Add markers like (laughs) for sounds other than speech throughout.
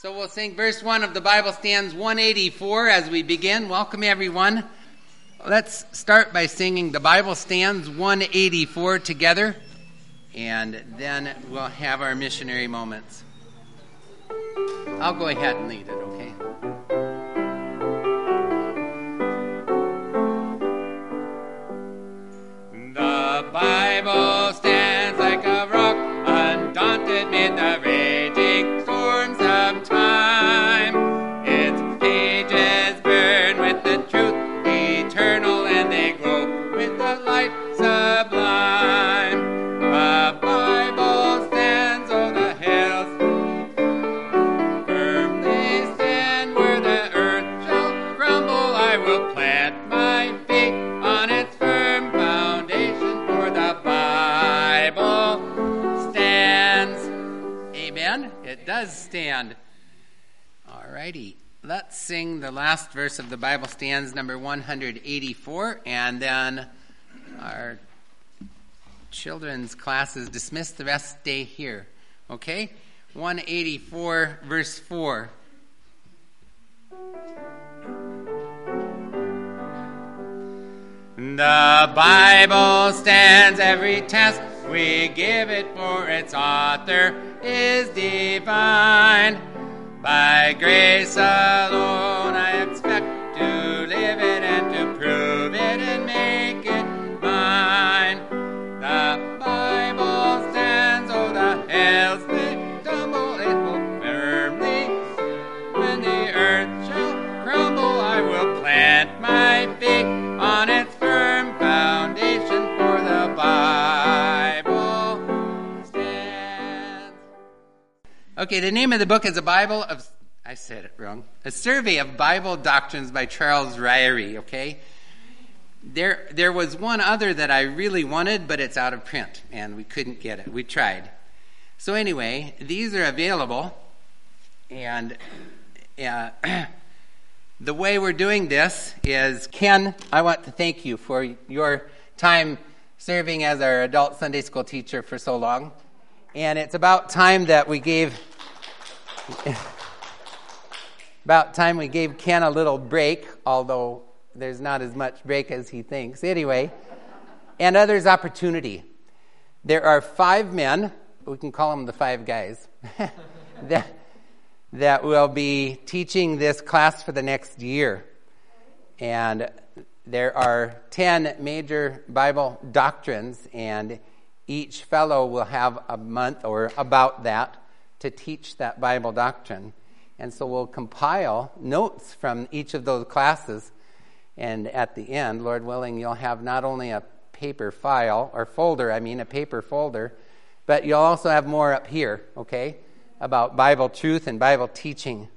So we'll sing verse 1 of the Bible stands 184 as we begin. Welcome everyone. Let's start by singing the Bible stands 184 together, and then we'll have our missionary moments. I'll go ahead and lead it, okay? The Bible stands sing the last verse of the Bible stands, number 184, and then our children's classes dismissed. The rest stay here. Okay? 184, verse 4. The Bible stands every test we give it for its author is divine. By grace alone I expect Okay, the name of the book is a Bible of, I said it wrong, a survey of Bible doctrines by Charles Ryrie, okay? There, there was one other that I really wanted, but it's out of print, and we couldn't get it. We tried. So, anyway, these are available, and uh, (clears throat) the way we're doing this is Ken, I want to thank you for your time serving as our adult Sunday school teacher for so long. And it's about time that we gave (laughs) about time we gave Ken a little break, although there's not as much break as he thinks. Anyway, and others opportunity. There are five men, we can call them the five guys, (laughs) that, that will be teaching this class for the next year. And there are 10 major Bible doctrines, and each fellow will have a month or about that to teach that Bible doctrine. And so we'll compile notes from each of those classes. And at the end, Lord willing, you'll have not only a paper file, or folder, I mean, a paper folder, but you'll also have more up here, okay, about Bible truth and Bible teaching.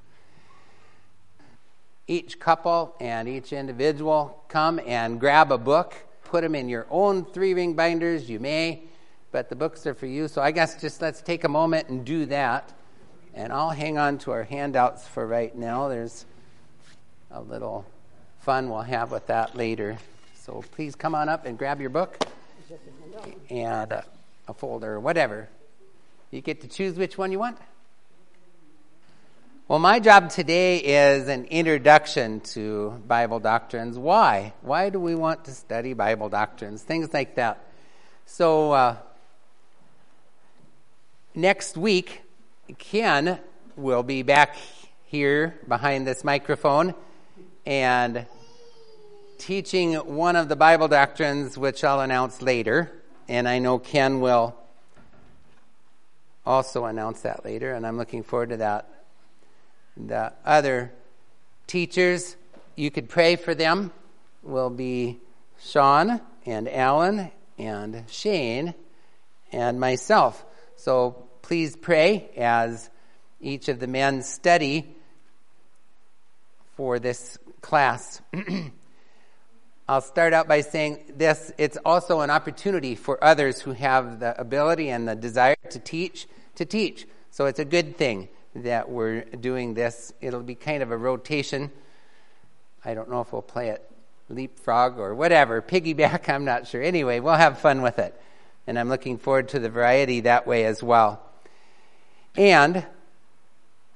Each couple and each individual come and grab a book, put them in your own three ring binders, you may, but the books are for you. So I guess just let's take a moment and do that. And I'll hang on to our handouts for right now. There's a little fun we'll have with that later. So please come on up and grab your book and a, a folder or whatever. You get to choose which one you want. Well, my job today is an introduction to Bible doctrines. Why? Why do we want to study Bible doctrines? Things like that. So, uh, next week, Ken will be back here behind this microphone and teaching one of the Bible doctrines, which I'll announce later. And I know Ken will also announce that later, and I'm looking forward to that. The other teachers, you could pray for them, will be Sean and Alan and Shane and myself. So please pray as each of the men study for this class. (clears throat) I'll start out by saying this it's also an opportunity for others who have the ability and the desire to teach to teach. So it's a good thing that we're doing this. It'll be kind of a rotation. I don't know if we'll play it leapfrog or whatever, piggyback, (laughs) I'm not sure. Anyway, we'll have fun with it. And I'm looking forward to the variety that way as well. And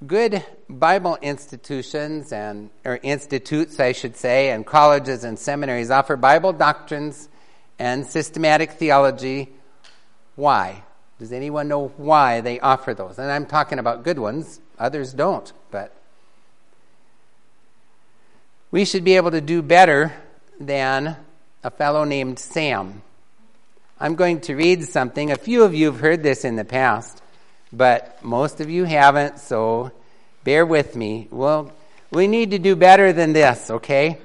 good Bible institutions and or institutes, I should say, and colleges and seminaries offer Bible doctrines and systematic theology. Why? Does anyone know why they offer those? And I'm talking about good ones. Others don't, but we should be able to do better than a fellow named Sam. I'm going to read something. A few of you have heard this in the past, but most of you haven't, so bear with me. Well, we need to do better than this, okay?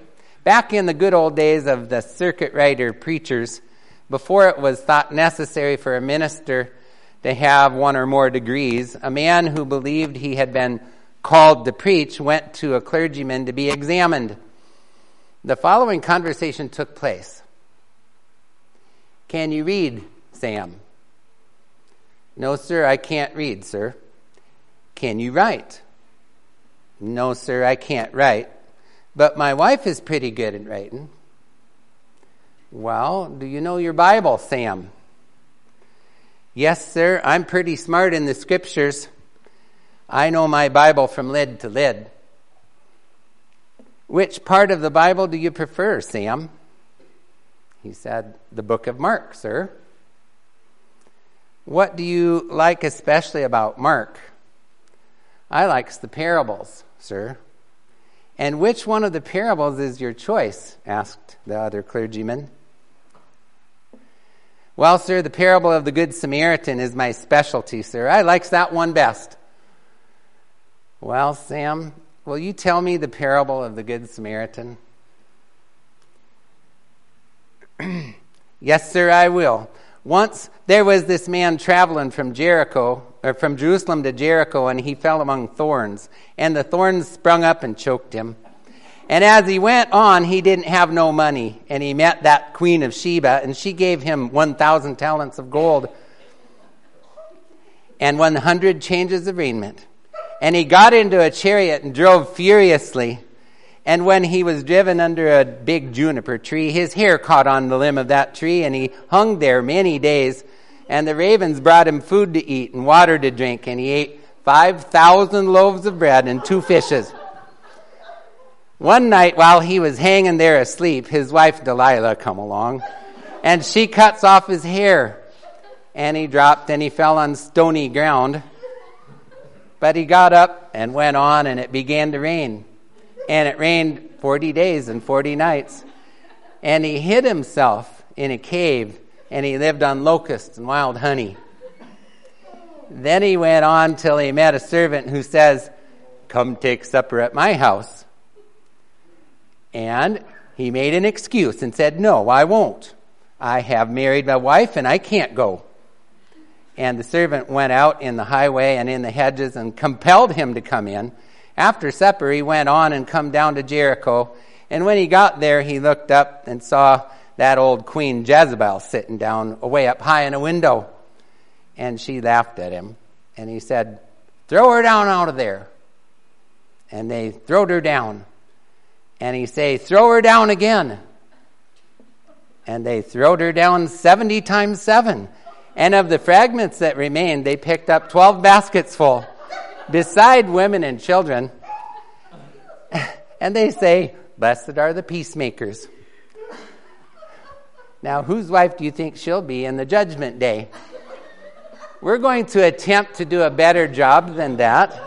Back in the good old days of the circuit rider preachers, before it was thought necessary for a minister to have one or more degrees, a man who believed he had been called to preach went to a clergyman to be examined. The following conversation took place Can you read, Sam? No, sir, I can't read, sir. Can you write? No, sir, I can't write. But my wife is pretty good at writing. Well, do you know your Bible, Sam? Yes, sir, I'm pretty smart in the scriptures. I know my Bible from lid to lid. Which part of the Bible do you prefer, Sam? He said, The book of Mark, sir. What do you like especially about Mark? I likes the parables, sir. And which one of the parables is your choice? asked the other clergyman. Well, sir, the parable of the Good Samaritan is my specialty, sir. I likes that one best. Well, Sam, will you tell me the parable of the Good Samaritan? (clears throat) yes, sir, I will. Once there was this man traveling from Jericho, or from Jerusalem to Jericho, and he fell among thorns, and the thorns sprung up and choked him. And as he went on, he didn't have no money, and he met that queen of Sheba, and she gave him 1,000 talents of gold and 100 changes of raiment. And he got into a chariot and drove furiously. And when he was driven under a big juniper tree, his hair caught on the limb of that tree, and he hung there many days. And the ravens brought him food to eat and water to drink, and he ate 5,000 loaves of bread and two fishes. One night, while he was hanging there asleep, his wife Delilah come along, and she cuts off his hair. And he dropped and he fell on stony ground. But he got up and went on, and it began to rain. And it rained 40 days and 40 nights. And he hid himself in a cave, and he lived on locusts and wild honey. Then he went on till he met a servant who says, Come take supper at my house. And he made an excuse and said, No, I won't. I have married my wife and I can't go. And the servant went out in the highway and in the hedges and compelled him to come in. After supper, he went on and come down to Jericho. And when he got there, he looked up and saw that old queen Jezebel sitting down away up high in a window. And she laughed at him. And he said, Throw her down out of there. And they throwed her down. And he say, Throw her down again. And they throwed her down 70 times 7. And of the fragments that remained, they picked up 12 baskets full, beside women and children. (laughs) And they say, Blessed are the peacemakers. Now, whose wife do you think she'll be in the judgment day? We're going to attempt to do a better job than that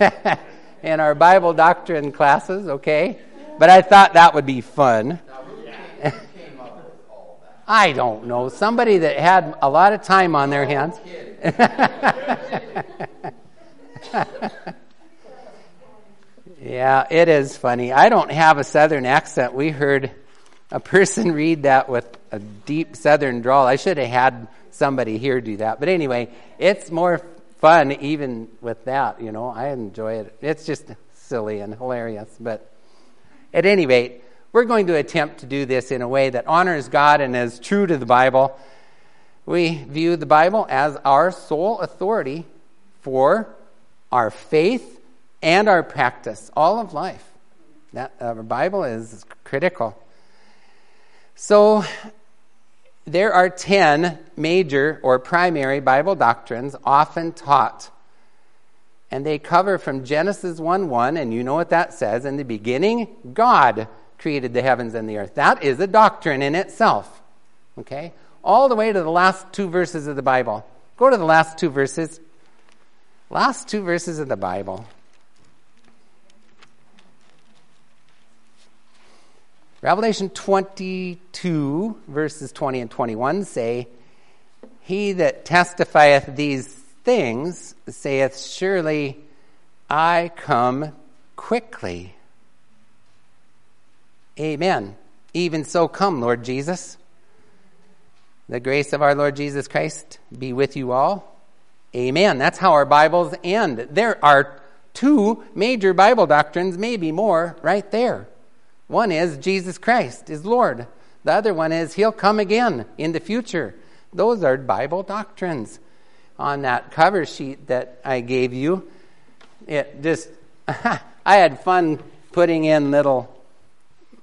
(laughs) in our Bible doctrine classes, okay? But I thought that would be fun. (laughs) I don't know. Somebody that had a lot of time on their hands. (laughs) yeah, it is funny. I don't have a southern accent. We heard a person (laughs) read that with a deep southern drawl. I should have had somebody here do that. But anyway, it's more fun even with that, you know. I enjoy it. It's just silly and hilarious. But at any rate, we're going to attempt to do this in a way that honors God and is true to the Bible. We view the Bible as our sole authority for our faith and our practice, all of life. That uh, Bible is critical. So there are 10 major or primary Bible doctrines often taught And they cover from Genesis 1 1, and you know what that says. In the beginning, God created the heavens and the earth. That is a doctrine in itself. Okay? All the way to the last two verses of the Bible. Go to the last two verses. Last two verses of the Bible. Revelation 22, verses 20 and 21 say, He that testifieth these things saith, Surely I come quickly. Amen. Even so, come, Lord Jesus. The grace of our Lord Jesus Christ be with you all. Amen. That's how our Bibles end. There are two major Bible doctrines, maybe more, right there. One is Jesus Christ is Lord. The other one is He'll come again in the future. Those are Bible doctrines. On that cover sheet that I gave you, it just, (laughs) I had fun putting in little,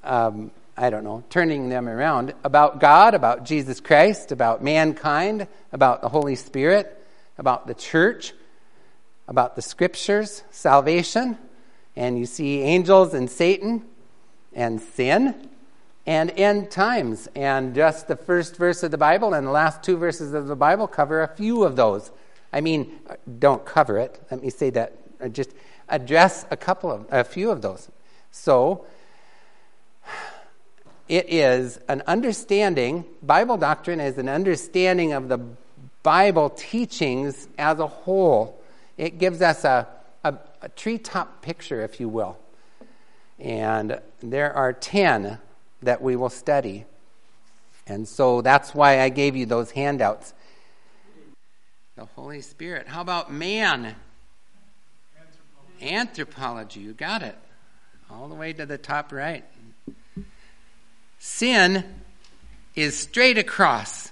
um, I don't know, turning them around about God, about Jesus Christ, about mankind, about the Holy Spirit, about the church, about the scriptures, salvation, and you see angels and Satan and sin and end times. And just the first verse of the Bible and the last two verses of the Bible cover a few of those. I mean, don't cover it. Let me say that. Uh, just address a couple of, a few of those. So, it is an understanding, Bible doctrine is an understanding of the Bible teachings as a whole. It gives us a, a, a treetop picture, if you will. And there are 10 that we will study. And so that's why I gave you those handouts. The Holy Spirit. How about man? Anthropology. Anthropology. You got it. All the way to the top right. Sin is straight across.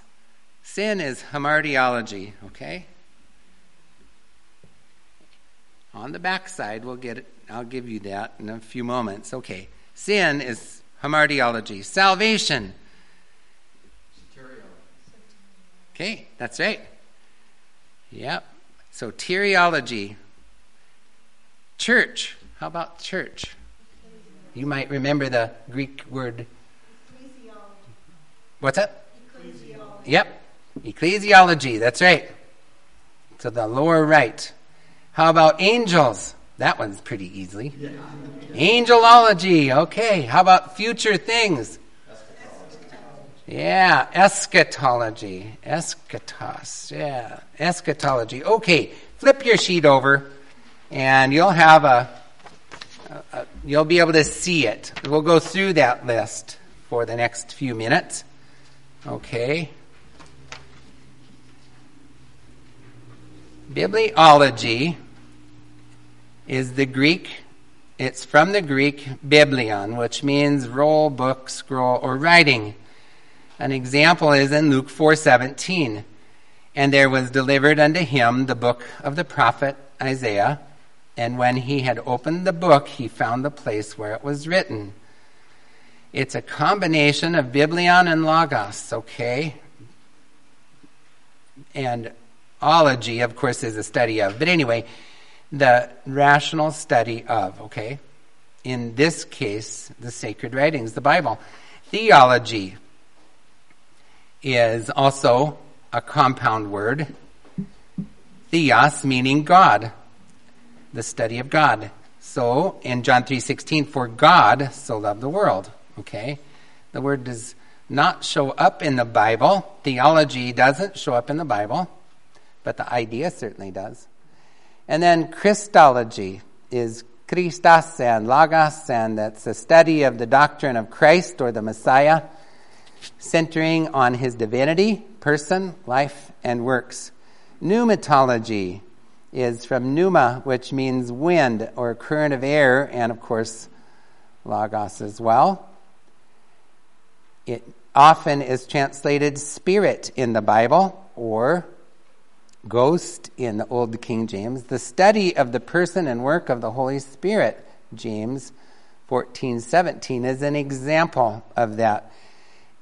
Sin is hamartiology, okay? On the backside, we'll get it I'll give you that in a few moments. Okay. Sin is hamartiology. Salvation. Okay, that's right. Yep. So soteriology. Church. How about church? You might remember the Greek word. What's that? Ecclesiology. Yep. Ecclesiology. That's right. To the lower right. How about angels? That one's pretty easily. Yeah. Angelology. Okay. How about future things? Yeah, eschatology. Eschatos. Yeah, eschatology. Okay, flip your sheet over and you'll have a, a, a, you'll be able to see it. We'll go through that list for the next few minutes. Okay. Bibliology is the Greek. It's from the Greek biblion, which means roll, book, scroll, or writing. An example is in Luke 4:17. And there was delivered unto him the book of the prophet Isaiah, and when he had opened the book, he found the place where it was written. It's a combination of biblion and logos, okay? And ology, of course, is a study of. But anyway, the rational study of, okay? In this case, the sacred writings, the Bible. Theology is also a compound word. Theos meaning God, the study of God. So in John 3:16 for God so loved the world, okay? The word does not show up in the Bible. Theology doesn't show up in the Bible, but the idea certainly does. And then Christology is Christos and Logos, and that's a study of the doctrine of Christ or the Messiah, centering on his divinity, person, life, and works. Pneumatology is from pneuma, which means wind or current of air, and of course, Logos as well. It often is translated spirit in the Bible or ghost in the Old King James, the study of the person and work of the Holy Spirit, James 14:17 is an example of that.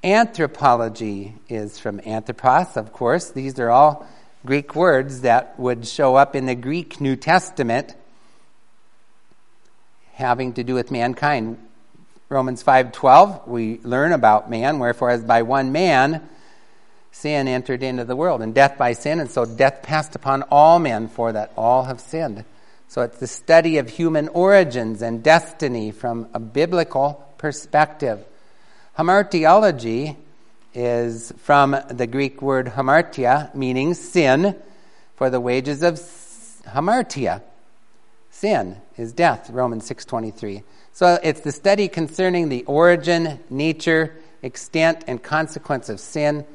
Anthropology is from anthropos, of course. These are all Greek words that would show up in the Greek New Testament having to do with mankind. Romans 5:12 we learn about man wherefore as by one man sin entered into the world and death by sin and so death passed upon all men for that all have sinned. So it's the study of human origins and destiny from a biblical perspective. Hamartiology is from the Greek word hamartia, meaning sin, for the wages of hamartia. Sin is death, Romans 6.23. So it's the study concerning the origin, nature, extent, and consequence of sin.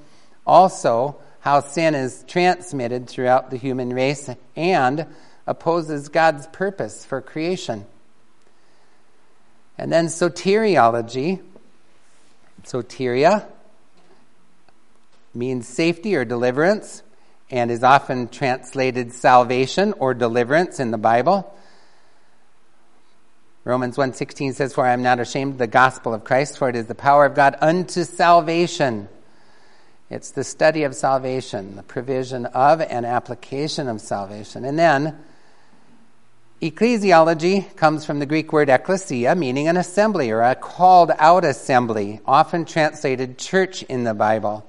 Also, how sin is transmitted throughout the human race and opposes God's purpose for creation. And then soteriology. Soteria means safety or deliverance and is often translated salvation or deliverance in the Bible. Romans 1:16 says for I am not ashamed of the gospel of Christ for it is the power of God unto salvation. It's the study of salvation, the provision of and application of salvation. And then Ecclesiology comes from the Greek word ecclesia, meaning an assembly or a called out assembly, often translated church in the Bible.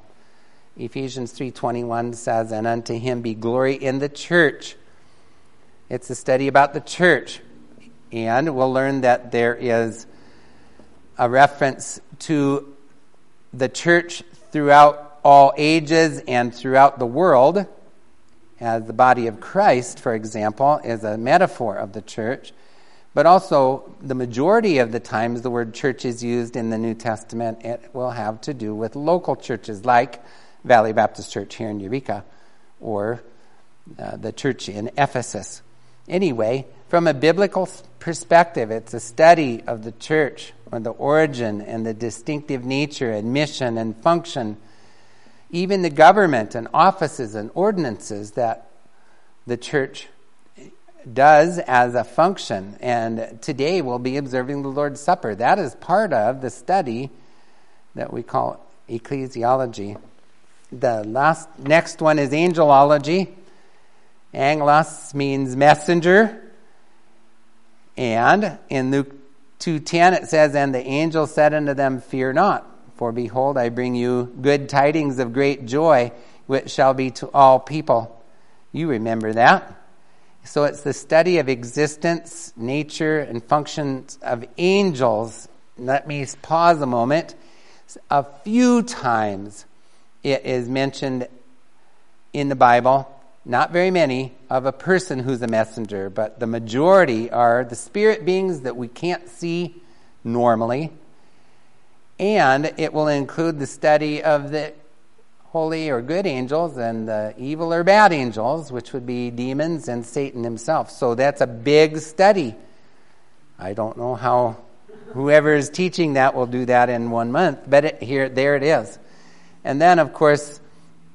Ephesians 3:21 says, "And unto him be glory in the church." It's a study about the church. And we'll learn that there is a reference to the church throughout all ages and throughout the world as the body of Christ, for example, is a metaphor of the church. But also, the majority of the times the word church is used in the New Testament, it will have to do with local churches like Valley Baptist Church here in Eureka or uh, the church in Ephesus. Anyway, from a biblical perspective, it's a study of the church or the origin and the distinctive nature and mission and function even the government and offices and ordinances that the church does as a function. And today we'll be observing the Lord's Supper. That is part of the study that we call ecclesiology. The last next one is angelology. Angelos means messenger. And in Luke 2:10 it says and the angel said unto them fear not for behold, I bring you good tidings of great joy, which shall be to all people. You remember that. So it's the study of existence, nature, and functions of angels. Let me pause a moment. A few times it is mentioned in the Bible, not very many, of a person who's a messenger, but the majority are the spirit beings that we can't see normally and it will include the study of the holy or good angels and the evil or bad angels, which would be demons and Satan himself. So that's a big study. I don't know how whoever is teaching that will do that in one month, but it, here, there it is. And then, of course,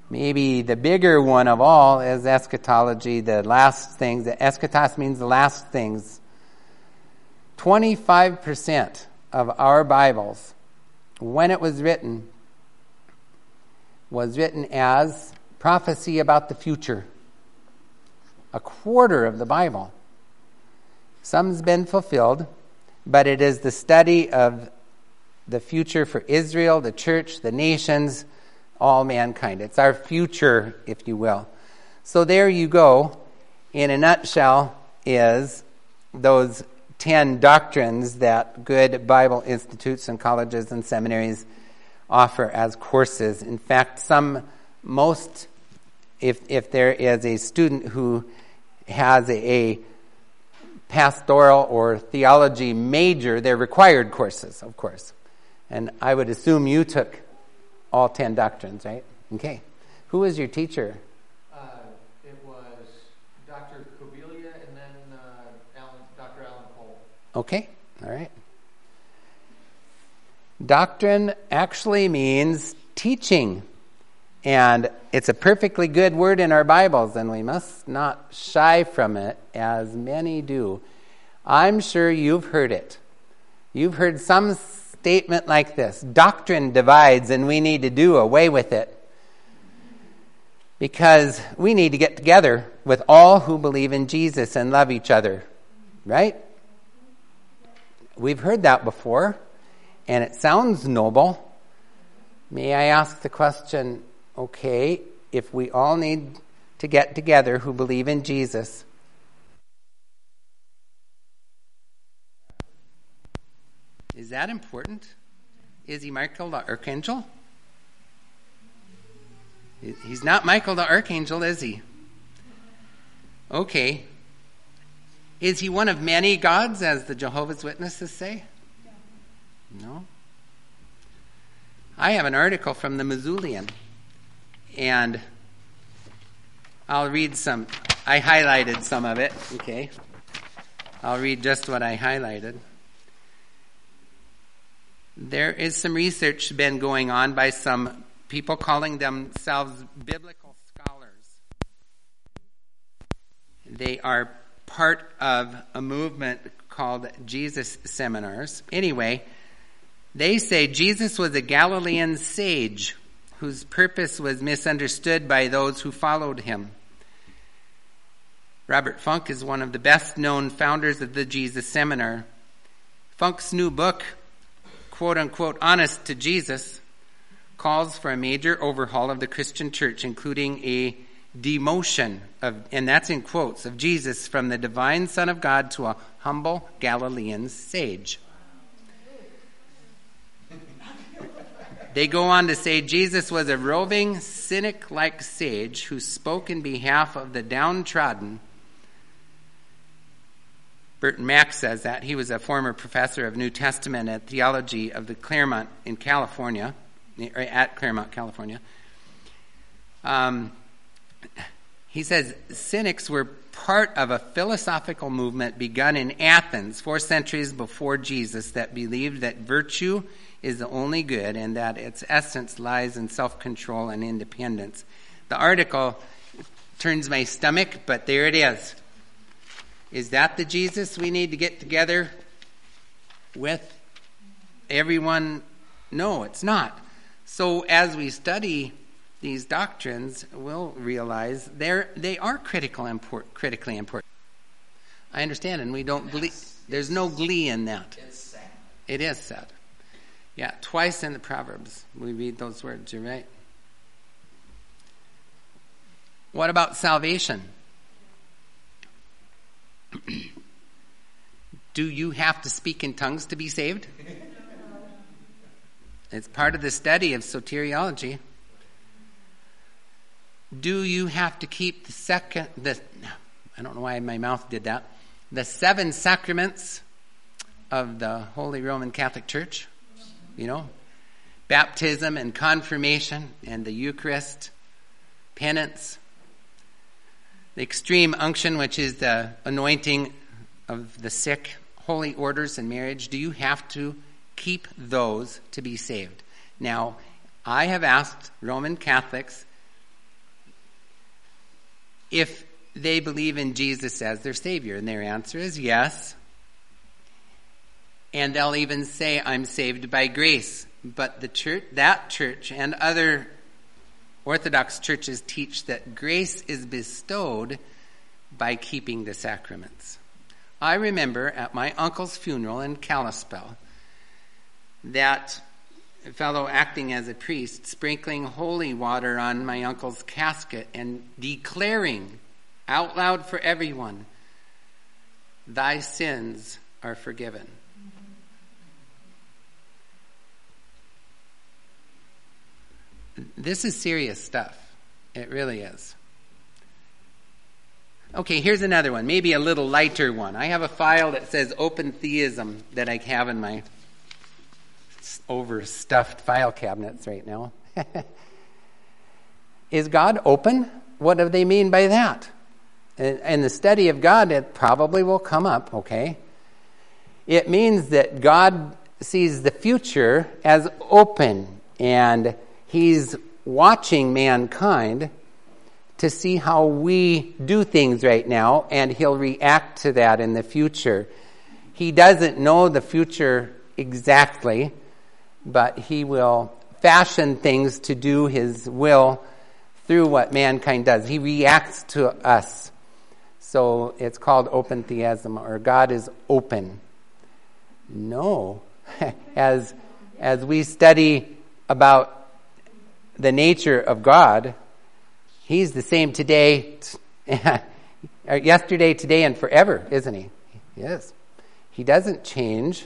maybe the bigger one of all is eschatology, the last things. Eschatos means the last things. 25% of our Bibles when it was written, was written as prophecy about the future. A quarter of the Bible. Some's been fulfilled, but it is the study of the future for Israel, the church, the nations, all mankind. It's our future, if you will. So there you go. In a nutshell, is those 10 doctrines that good Bible institutes and colleges and seminaries offer as courses. In fact, some, most, if, if there is a student who has a, a pastoral or theology major, they're required courses, of course. And I would assume you took all 10 doctrines, right? Okay. Who was your teacher? Okay, all right. Doctrine actually means teaching. And it's a perfectly good word in our Bibles, and we must not shy from it, as many do. I'm sure you've heard it. You've heard some statement like this Doctrine divides, and we need to do away with it. Because we need to get together with all who believe in Jesus and love each other, right? We've heard that before, and it sounds noble. May I ask the question okay, if we all need to get together who believe in Jesus, is that important? Is he Michael the Archangel? He's not Michael the Archangel, is he? Okay. Is he one of many gods, as the Jehovah's Witnesses say? No. I have an article from the Missoulian, and I'll read some. I highlighted some of it, okay? I'll read just what I highlighted. There is some research been going on by some people calling themselves biblical scholars. They are part of a movement called Jesus Seminars. Anyway, they say Jesus was a Galilean sage whose purpose was misunderstood by those who followed him. Robert Funk is one of the best known founders of the Jesus Seminar. Funk's new book, quote unquote, Honest to Jesus, calls for a major overhaul of the Christian church, including a demotion of, and that's in quotes, of Jesus from the divine Son of God to a humble Galilean sage. They go on to say Jesus was a roving, cynic like sage who spoke in behalf of the downtrodden. Burton Mack says that. He was a former professor of New Testament and theology of the Claremont in California at Claremont, California. Um, he says cynics were part of a philosophical movement begun in Athens four centuries before Jesus that believed that virtue is the only good and that its essence lies in self control and independence. The article turns my stomach, but there it is. Is that the Jesus we need to get together with? Everyone? No, it's not. So as we study these doctrines, we'll realize they're, they are critical import, critically important. I understand, and we don't believe. There's no glee in that. It's sad. It is sad. Yeah, twice in the Proverbs we read those words. You're right. What about salvation? (clears throat) Do you have to speak in tongues to be saved? (laughs) It's part of the study of soteriology. Do you have to keep the second, the, I don't know why my mouth did that, the seven sacraments of the Holy Roman Catholic Church? You know, baptism and confirmation and the Eucharist, penance, the extreme unction, which is the anointing of the sick, holy orders and marriage. Do you have to keep those to be saved. Now, I have asked Roman Catholics if they believe in Jesus as their Savior, and their answer is yes. And they'll even say, I'm saved by grace. But the church, that church and other Orthodox churches teach that grace is bestowed by keeping the sacraments. I remember at my uncle's funeral in Kalispell, that fellow acting as a priest, sprinkling holy water on my uncle's casket and declaring out loud for everyone, Thy sins are forgiven. This is serious stuff. It really is. Okay, here's another one, maybe a little lighter one. I have a file that says open theism that I have in my overstuffed file cabinets right now. (laughs) Is God open? What do they mean by that? In the study of God, it probably will come up, okay? It means that God sees the future as open and He's watching mankind to see how we do things right now, and He'll react to that in the future. He doesn't know the future exactly but he will fashion things to do his will through what mankind does. He reacts to us. So it's called open theism, or God is open. No. (laughs) as, as we study about the nature of God, He's the same today, (laughs) yesterday, today, and forever, isn't He? Yes. He doesn't change.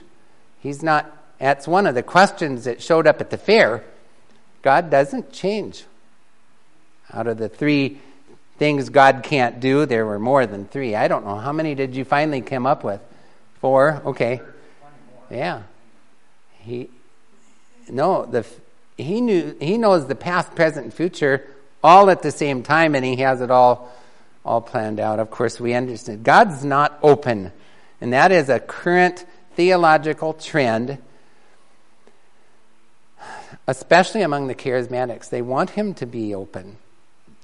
He's not, that's one of the questions that showed up at the fair. God doesn't change. Out of the three things God can't do, there were more than three. I don't know. How many did you finally come up with? Four? Okay. Yeah. He, no, the, he knew, he knows the past, present, and future all at the same time, and he has it all, all planned out. Of course, we understand. God's not open. And that is a current theological trend especially among the charismatics. They want him to be open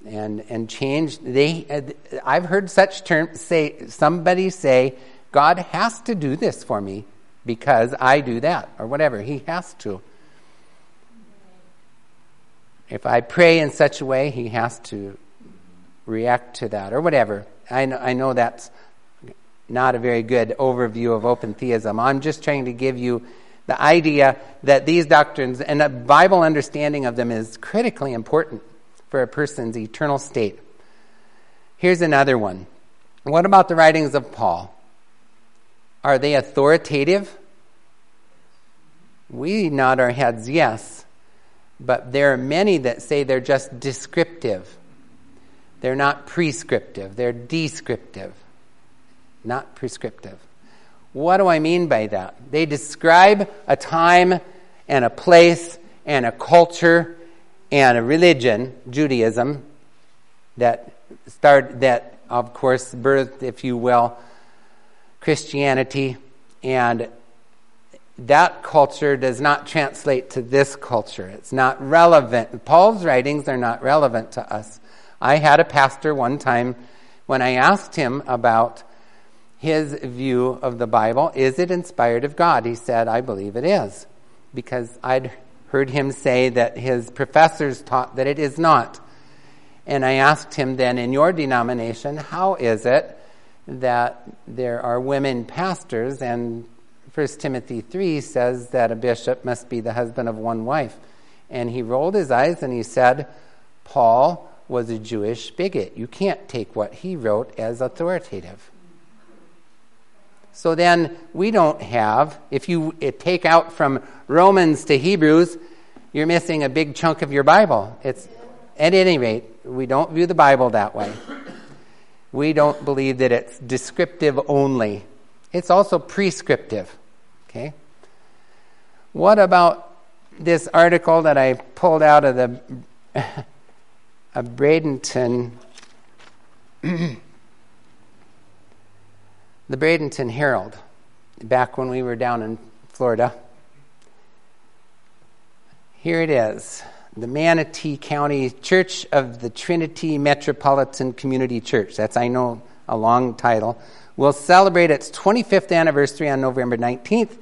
and and change. They uh, I've heard such terms say somebody say God has to do this for me because I do that or whatever. He has to. If I pray in such a way, he has to react to that or whatever. I know, I know that's not a very good overview of open theism. I'm just trying to give you the idea that these doctrines and a Bible understanding of them is critically important for a person's eternal state. Here's another one. What about the writings of Paul? Are they authoritative? We nod our heads yes, but there are many that say they're just descriptive. They're not prescriptive, they're descriptive, not prescriptive. What do I mean by that? They describe a time and a place and a culture and a religion, Judaism, that start that of course birthed, if you will, Christianity, and that culture does not translate to this culture. It's not relevant. Paul's writings are not relevant to us. I had a pastor one time when I asked him about his view of the Bible. Is it inspired of God? He said, I believe it is. Because I'd heard him say that his professors taught that it is not. And I asked him then, in your denomination, how is it that there are women pastors? And 1 Timothy 3 says that a bishop must be the husband of one wife. And he rolled his eyes and he said, Paul was a Jewish bigot. You can't take what he wrote as authoritative. So then we don't have, if you eh, take out from Romans to Hebrews, you're missing a big chunk of your Bible. It's, at any rate, we don't view the Bible that way. We don't believe that it's descriptive only. It's also prescriptive. Okay? What about this article that I pulled out of the (laughs) Bradenton (clears throat) the Bradenton Herald back when we were down in Florida. Here it is the Manatee County Church of the Trinity Metropolitan Community Church. That's, I know, a long title. Will celebrate its 25th anniversary on November 19th.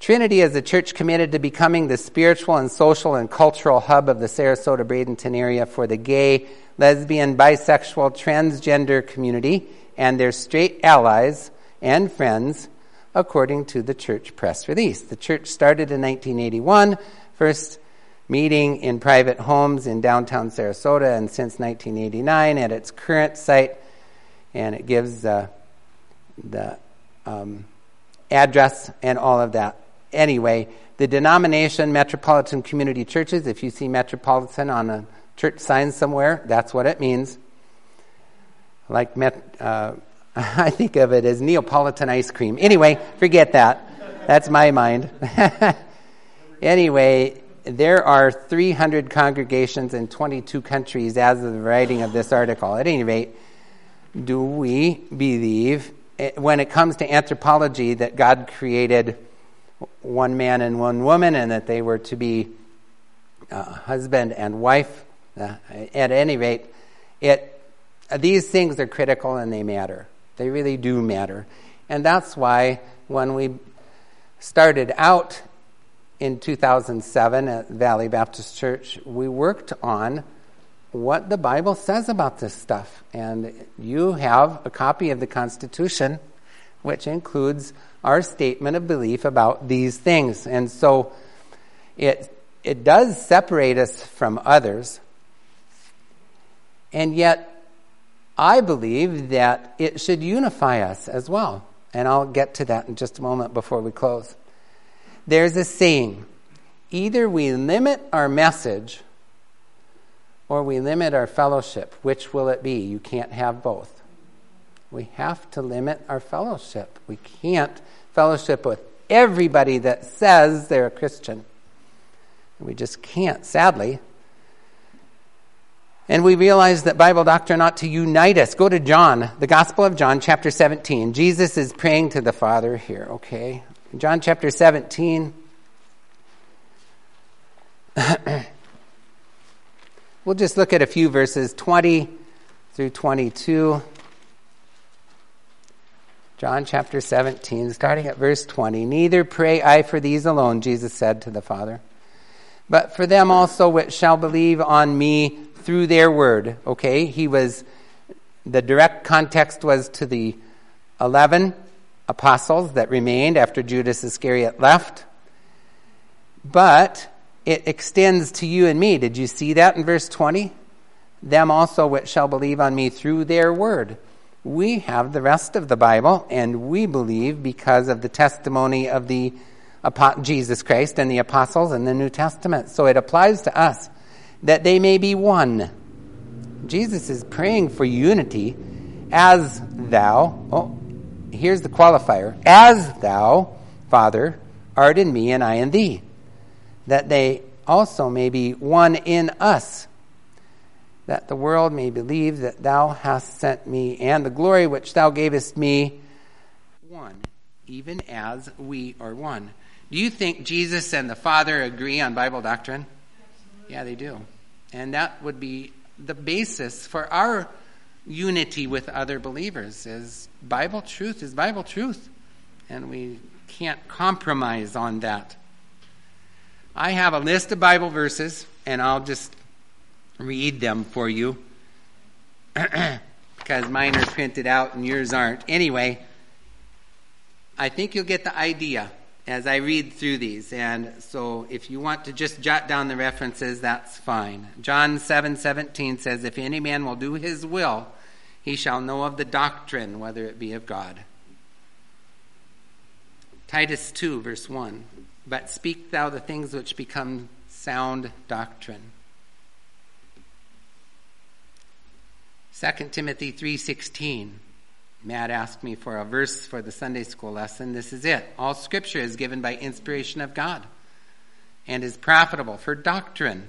Trinity is a church committed to becoming the spiritual and social and cultural hub of the Sarasota Bradenton area for the gay, lesbian, bisexual, transgender community and their straight allies and friends, according to the church press release. The church started in 1981, first meeting in private homes in downtown Sarasota, and since 1989 at its current site, and it gives the, the um, address and all of that. Anyway, the denomination Metropolitan Community Churches, if you see Metropolitan on a church sign somewhere, that's what it means like met, uh, (laughs) I think of it as Neapolitan ice cream. Anyway, forget that. That's my mind. (laughs) anyway, there are 300 congregations in 22 countries as of the writing of this article. At any rate, do we believe, eh, when it comes to anthropology, that God created one man and one woman and that they were to be uh, husband and wife? Uh, at any rate, it these things are critical and they matter. They really do matter. And that's why when we started out in 2007 at Valley Baptist Church, we worked on what the Bible says about this stuff. And you have a copy of the Constitution, which includes our statement of belief about these things. And so it, it does separate us from others. And yet, I believe that it should unify us as well. And I'll get to that in just a moment before we close. There's a saying either we limit our message or we limit our fellowship. Which will it be? You can't have both. We have to limit our fellowship. We can't fellowship with everybody that says they're a Christian. We just can't, sadly. And we realize that Bible doctrine ought to unite us. Go to John, the Gospel of John, chapter 17. Jesus is praying to the Father here, okay? John chapter 17. (coughs) we'll just look at a few verses 20 through 22. John chapter 17, starting at verse 20. Neither pray I for these alone, Jesus said to the Father, but for them also which shall believe on me through their word. Okay, he was, the direct context was to the 11 apostles that remained after Judas Iscariot left. But it extends to you and me. Did you see that in verse 20? Them also which shall believe on me through their word. We have the rest of the Bible, and we believe because of the testimony of the Jesus Christ and the apostles in the New Testament. So it applies to us that they may be one. Jesus is praying for unity as thou, oh, here's the qualifier, as thou, Father, art in me and I in thee, that they also may be one in us, that the world may believe that thou hast sent me, and the glory which thou gavest me, one, even as we are one. Do you think Jesus and the Father agree on Bible doctrine? Yeah, they do. And that would be the basis for our unity with other believers is Bible truth is Bible truth. And we can't compromise on that. I have a list of Bible verses, and I'll just read them for you (clears throat) because mine are printed out and yours aren't. Anyway, I think you'll get the idea as I read through these. And so if you want to just jot down the references, that's fine. John 7 17 says, If any man will do his will, he shall know of the doctrine, whether it be of God. Titus 2, verse 1. But speak thou the things which become sound doctrine. 2 Timothy 3:16 Matt asked me for a verse for the Sunday school lesson. This is it. All scripture is given by inspiration of God and is profitable for doctrine,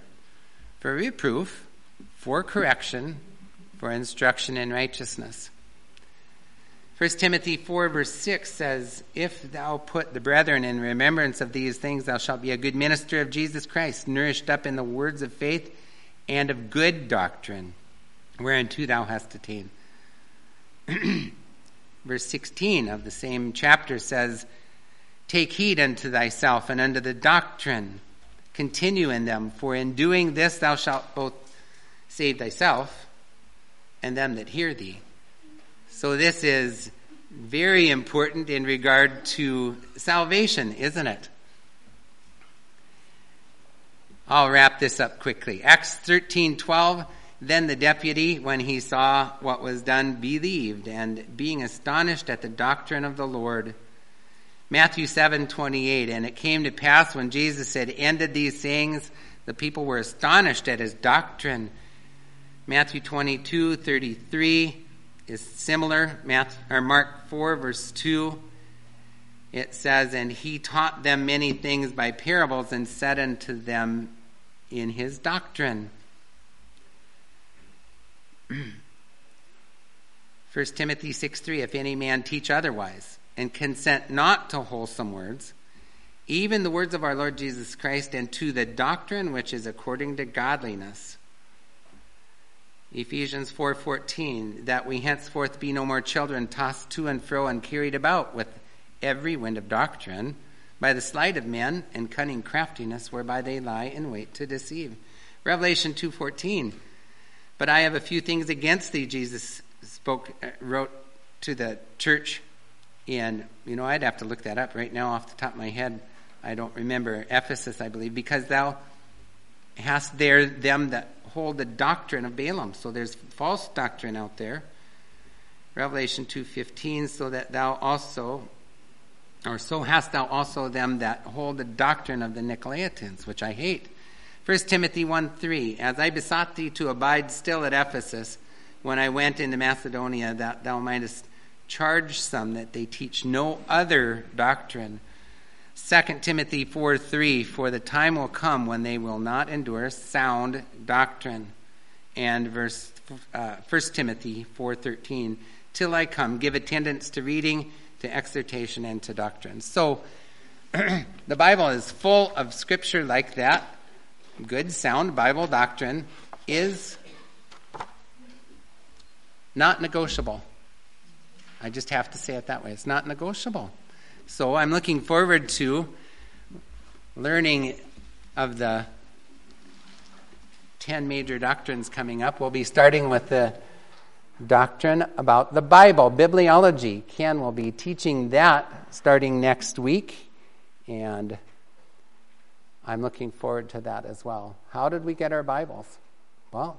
for reproof, for correction, for instruction in righteousness. 1 Timothy 4, verse 6 says, If thou put the brethren in remembrance of these things, thou shalt be a good minister of Jesus Christ, nourished up in the words of faith and of good doctrine, whereunto thou hast attained. (clears throat) Verse 16 of the same chapter says, Take heed unto thyself and unto the doctrine. Continue in them, for in doing this thou shalt both save thyself and them that hear thee. So this is very important in regard to salvation, isn't it? I'll wrap this up quickly. Acts 13:12 then the deputy, when he saw what was done, believed, and being astonished at the doctrine of the Lord. Matthew 7:28 And it came to pass when Jesus had ended these sayings, the people were astonished at his doctrine. Matthew 22:33 is similar. Matthew, or Mark 4 verse 2 it says, And he taught them many things by parables and said unto them in his doctrine. (clears throat) 1 Timothy 6 3 If any man teach otherwise, and consent not to wholesome words, even the words of our Lord Jesus Christ, and to the doctrine which is according to godliness. Ephesians 4:14 that we henceforth be no more children tossed to and fro and carried about with every wind of doctrine by the sleight of men and cunning craftiness whereby they lie in wait to deceive. Revelation 2:14 But I have a few things against thee, Jesus spoke, uh, wrote to the church. And, you know, I'd have to look that up right now off the top of my head. I don't remember. Ephesus, I believe, because thou hast there them that hold the doctrine of Balaam. So there's false doctrine out there. Revelation 2:15 so that thou also or so hast thou also them that hold the doctrine of the Nicolaitans, which I hate. 1 Timothy 1 3, as I besought thee to abide still at Ephesus when I went into Macedonia, that thou mightest charge some that they teach no other doctrine. 2 Timothy 4 3, for the time will come when they will not endure sound doctrine. And verse uh, 1 Timothy 4 13, till I come, give attendance to reading to exhortation and to doctrine. So (clears throat) the Bible is full of scripture like that. Good, sound Bible doctrine is not negotiable. I just have to say it that way. It's not negotiable. So I'm looking forward to learning of the 10 major doctrines coming up. We'll be starting with the doctrine about the Bible, bibliology. Ken will be teaching that starting next week, and I'm looking forward to that as well. How did we get our Bibles? Well,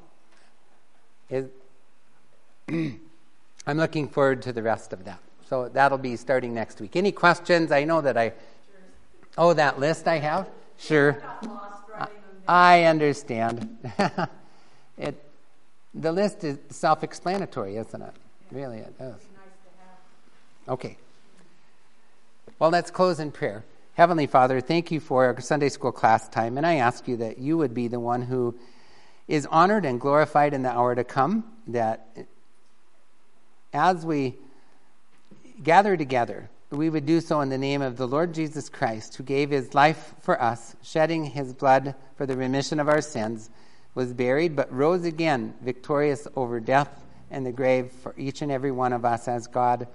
it, (clears throat) I'm looking forward to the rest of that. So that'll be starting next week. Any questions? I know that I. Oh, that list I have? Sure. I understand. (laughs) it the list is self explanatory, isn't it? Really, it is. Okay. Well, let's close in prayer. Heavenly Father, thank you for our Sunday school class time, and I ask you that you would be the one who is honored and glorified in the hour to come, that as we gather together, we would do so in the name of the Lord Jesus Christ, who gave his life for us, shedding his blood for the remission of our sins was buried, but rose again, victorious over death and the grave for each and every one of us as God.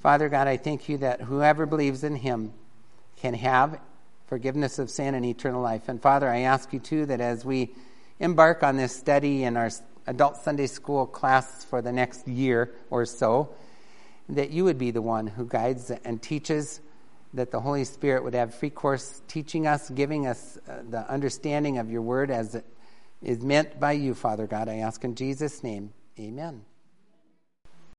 Father God, I thank you that whoever believes in him can have forgiveness of sin and eternal life. And Father, I ask you too that as we embark on this study in our adult Sunday school class for the next year or so, that you would be the one who guides and teaches, that the Holy Spirit would have free course teaching us, giving us uh, the understanding of your word as it is meant by you, Father God. I ask in Jesus' name. Amen.